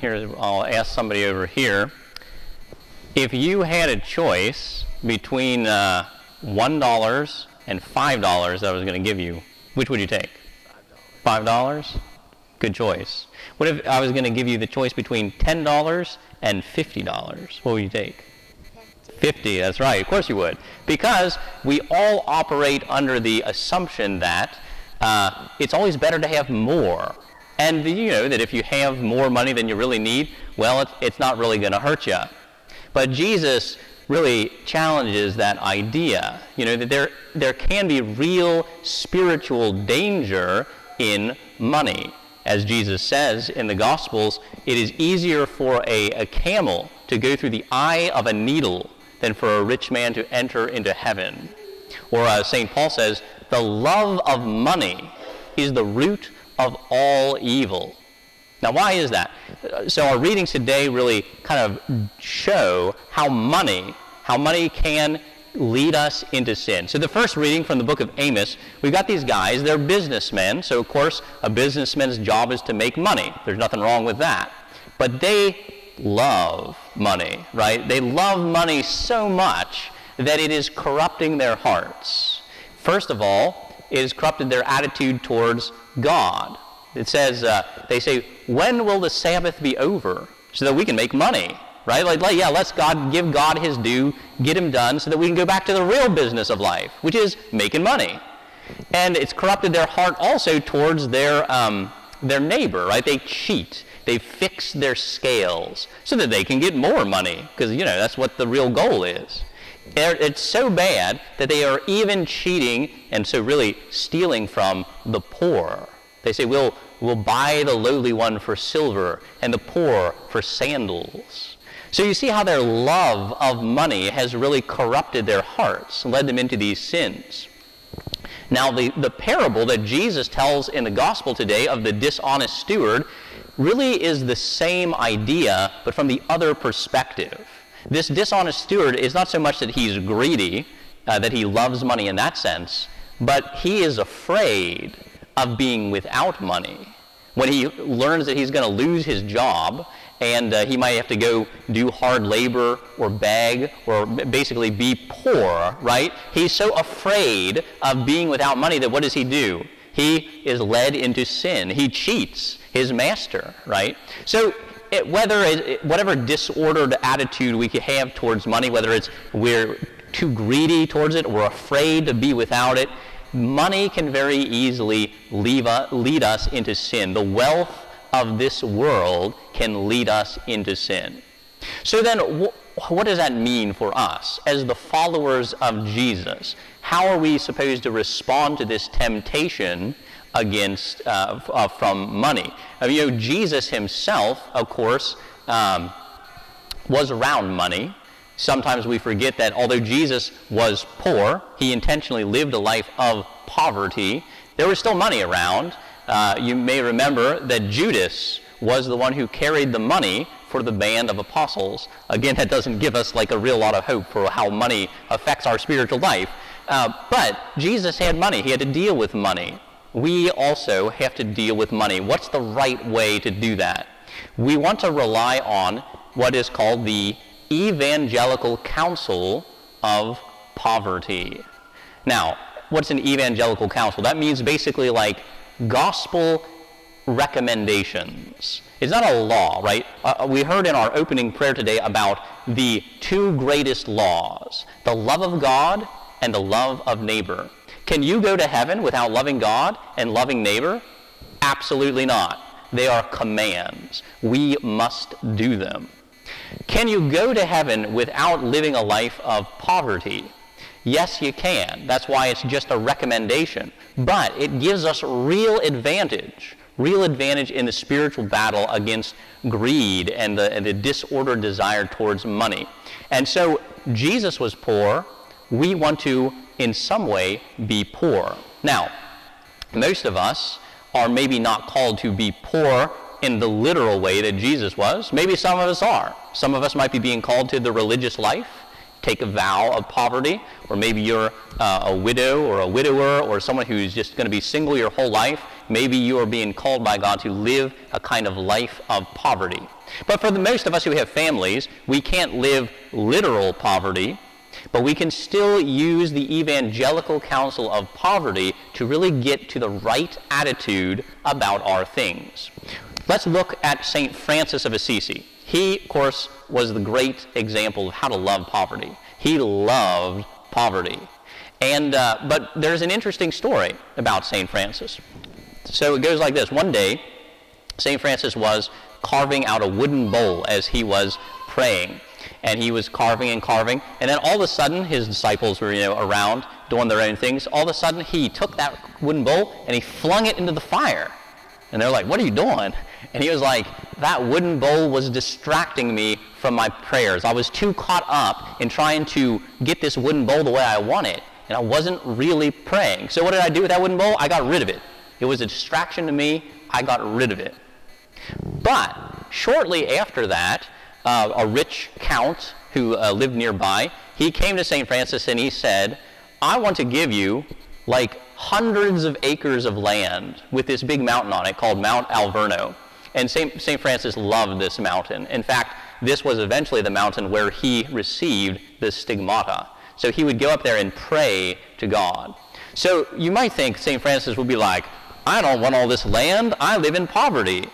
here, I'll ask somebody over here. If you had a choice between uh, $1 and $5 that I was going to give you, which would you take? $5. Good choice. What if I was going to give you the choice between $10 and $50? What would you take? 50, that's right. Of course you would. Because we all operate under the assumption that uh, it's always better to have more. And you know that if you have more money than you really need, well, it's, it's not really going to hurt you. But Jesus really challenges that idea. You know, that there, there can be real spiritual danger in money. As Jesus says in the Gospels, it is easier for a, a camel to go through the eye of a needle than for a rich man to enter into heaven. Or uh, as St. Paul says, the love of money is the root of all evil. Now, why is that? So, our readings today really kind of show how money, how money can lead us into sin. So, the first reading from the book of Amos, we've got these guys, they're businessmen. So, of course, a businessman's job is to make money. There's nothing wrong with that. But they love money, right? They love money so much that it is corrupting their hearts. First of all, it has corrupted their attitude towards God. It says, uh, they say, when will the Sabbath be over so that we can make money? Right? Like, like, yeah, let's God give God his due, get him done so that we can go back to the real business of life, which is making money. And it's corrupted their heart also towards their, um, their neighbor, right? They cheat. They fix their scales so that they can get more money because, you know, that's what the real goal is. It's so bad that they are even cheating and so really stealing from the poor. They say, we'll, we'll buy the lowly one for silver and the poor for sandals. So you see how their love of money has really corrupted their hearts, and led them into these sins. Now, the, the parable that Jesus tells in the gospel today of the dishonest steward really is the same idea, but from the other perspective. This dishonest steward is not so much that he's greedy, uh, that he loves money in that sense, but he is afraid of being without money. When he learns that he's going to lose his job and uh, he might have to go do hard labor or beg or basically be poor, right? He's so afraid of being without money that what does he do? He is led into sin. He cheats his master, right? So it, whether it, whatever disordered attitude we could have towards money, whether it's we're too greedy towards it or afraid to be without it, money can very easily a, lead us into sin. The wealth of this world can lead us into sin. So then, what does that mean for us as the followers of Jesus? How are we supposed to respond to this temptation against uh, uh, from money. I mean, you know, Jesus himself, of course, um, was around money. Sometimes we forget that although Jesus was poor, he intentionally lived a life of poverty. There was still money around. Uh, you may remember that Judas was the one who carried the money for the band of apostles. Again, that doesn't give us like a real lot of hope for how money affects our spiritual life. Uh, but Jesus had money. He had to deal with money we also have to deal with money. What's the right way to do that? We want to rely on what is called the Evangelical Counsel of Poverty. Now, what's an evangelical counsel? That means basically like gospel recommendations. It's not a law, right? Uh, we heard in our opening prayer today about the two greatest laws the love of God and the love of neighbor. Can you go to heaven without loving God and loving neighbor? Absolutely not. They are commands. We must do them. Can you go to heaven without living a life of poverty? Yes, you can. That's why it's just a recommendation. But it gives us real advantage, real advantage in the spiritual battle against greed and the, and the disordered desire towards money. And so Jesus was poor. We want to in some way be poor. Now, most of us are maybe not called to be poor in the literal way that Jesus was. Maybe some of us are. Some of us might be being called to the religious life, take a vow of poverty, or maybe you're uh, a widow or a widower or someone who's just going to be single your whole life. Maybe you are being called by God to live a kind of life of poverty. But for the most of us who have families, we can't live literal poverty, but we can still use the evangelical counsel of poverty to really get to the right attitude about our things. Let's look at St. Francis of Assisi. He, of course, was the great example of how to love poverty. He loved poverty. And, uh, but there's an interesting story about St. Francis. So it goes like this. One day, St. Francis was carving out a wooden bowl as he was praying. And he was carving and carving. And then all of a sudden, his disciples were you know, around doing their own things. All of a sudden, he took that wooden bowl and he flung it into the fire. And they're like, What are you doing? And he was like, That wooden bowl was distracting me from my prayers. I was too caught up in trying to get this wooden bowl the way I want it and I wasn't really praying. So what did I do with that wooden bowl? I got rid of it. It was a distraction to me. I got rid of it. But shortly after that, uh, a rich count who uh, lived nearby, he came to St. Francis and he said, I want to give you like hundreds of acres of land with this big mountain on it called Mount Alverno. And St. St. Francis loved this mountain. In fact, this was eventually the mountain where he received the stigmata. So he would go up there and pray to God. So you might think St. Francis would be like, I don't want all this land. I live in poverty.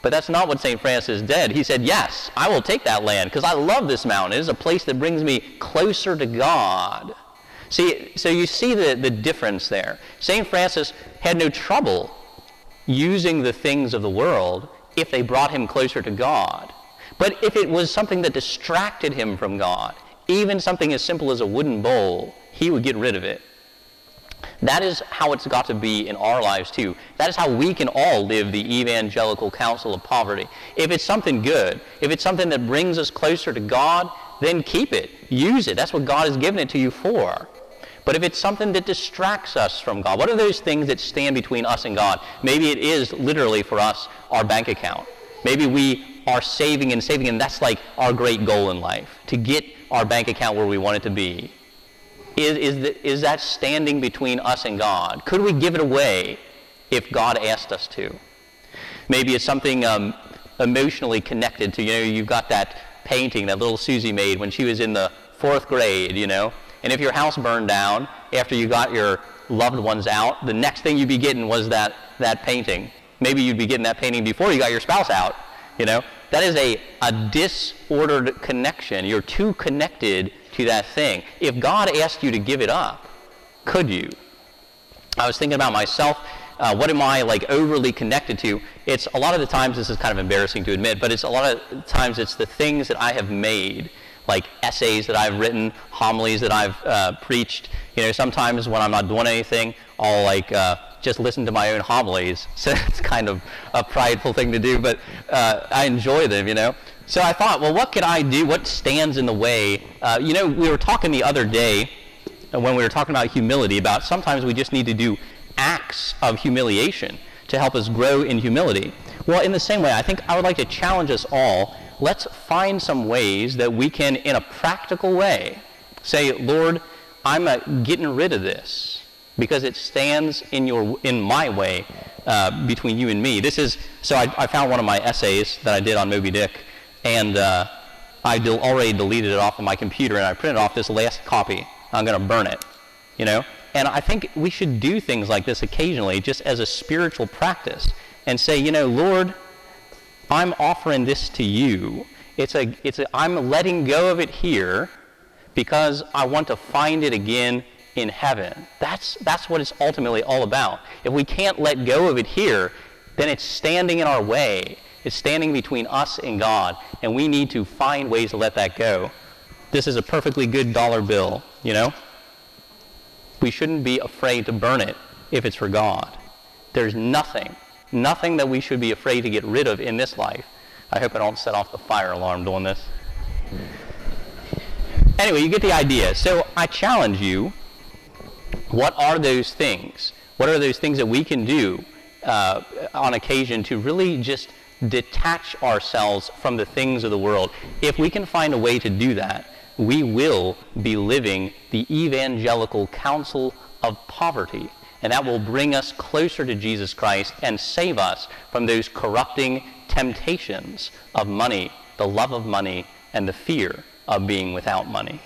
But that's not what St. Francis did. He said, Yes, I will take that land because I love this mountain. It is a place that brings me closer to God. See, so you see the, the difference there. St. Francis had no trouble using the things of the world if they brought him closer to God. But if it was something that distracted him from God, even something as simple as a wooden bowl, he would get rid of it. That is how it's got to be in our lives too. That is how we can all live the evangelical counsel of poverty. If it's something good, if it's something that brings us closer to God, then keep it. Use it. That's what God has given it to you for. But if it's something that distracts us from God, what are those things that stand between us and God? Maybe it is literally for us our bank account. Maybe we are saving and saving, and that's like our great goal in life to get our bank account where we want it to be? Is, is, the, is that standing between us and God? Could we give it away if God asked us to? Maybe it's something um, emotionally connected to, you know, you've got that painting that little Susie made when she was in the fourth grade, you know? And if your house burned down after you got your loved ones out, the next thing you'd be getting was that, that painting. Maybe you'd be getting that painting before you got your spouse out, you know? That is a, a disordered connection. You're too connected to that thing. If God asked you to give it up, could you? I was thinking about myself. Uh, what am I like overly connected to? It's a lot of the times this is kind of embarrassing to admit, but it's a lot of times it's the things that I have made, like essays that I've written, homilies that I've uh, preached. You know, sometimes when I'm not doing anything, I'll like uh, just listen to my own homilies. So it's kind of a prideful thing to do, but uh, I enjoy them, you know. So I thought, well, what could I do? What stands in the way? Uh, you know, we were talking the other day uh, when we were talking about humility about sometimes we just need to do acts of humiliation to help us grow in humility. Well, in the same way, I think I would like to challenge us all. Let's find some ways that we can, in a practical way, say, Lord, I'm uh, getting rid of this because it stands in your in my way uh, between you and me. This is so I, I, found one of my essays that I did on Moby Dick, and uh, I del- already deleted it off of my computer, and I printed off this last copy. I'm going to burn it, you know. And I think we should do things like this occasionally, just as a spiritual practice, and say, you know, Lord, I'm offering this to you. It's a, it's a, I'm letting go of it here because I want to find it again in heaven. That's, that's what it's ultimately all about. If we can't let go of it here, then it's standing in our way. It's standing between us and God, and we need to find ways to let that go. This is a perfectly good dollar bill, you know? We shouldn't be afraid to burn it if it's for God. There's nothing, nothing that we should be afraid to get rid of in this life. I hope I don't set off the fire alarm doing this. Anyway, you get the idea. So I challenge you what are those things? What are those things that we can do uh, on occasion to really just detach ourselves from the things of the world? If we can find a way to do that, we will be living the evangelical counsel of poverty. And that will bring us closer to Jesus Christ and save us from those corrupting temptations of money, the love of money, and the fear of being without money.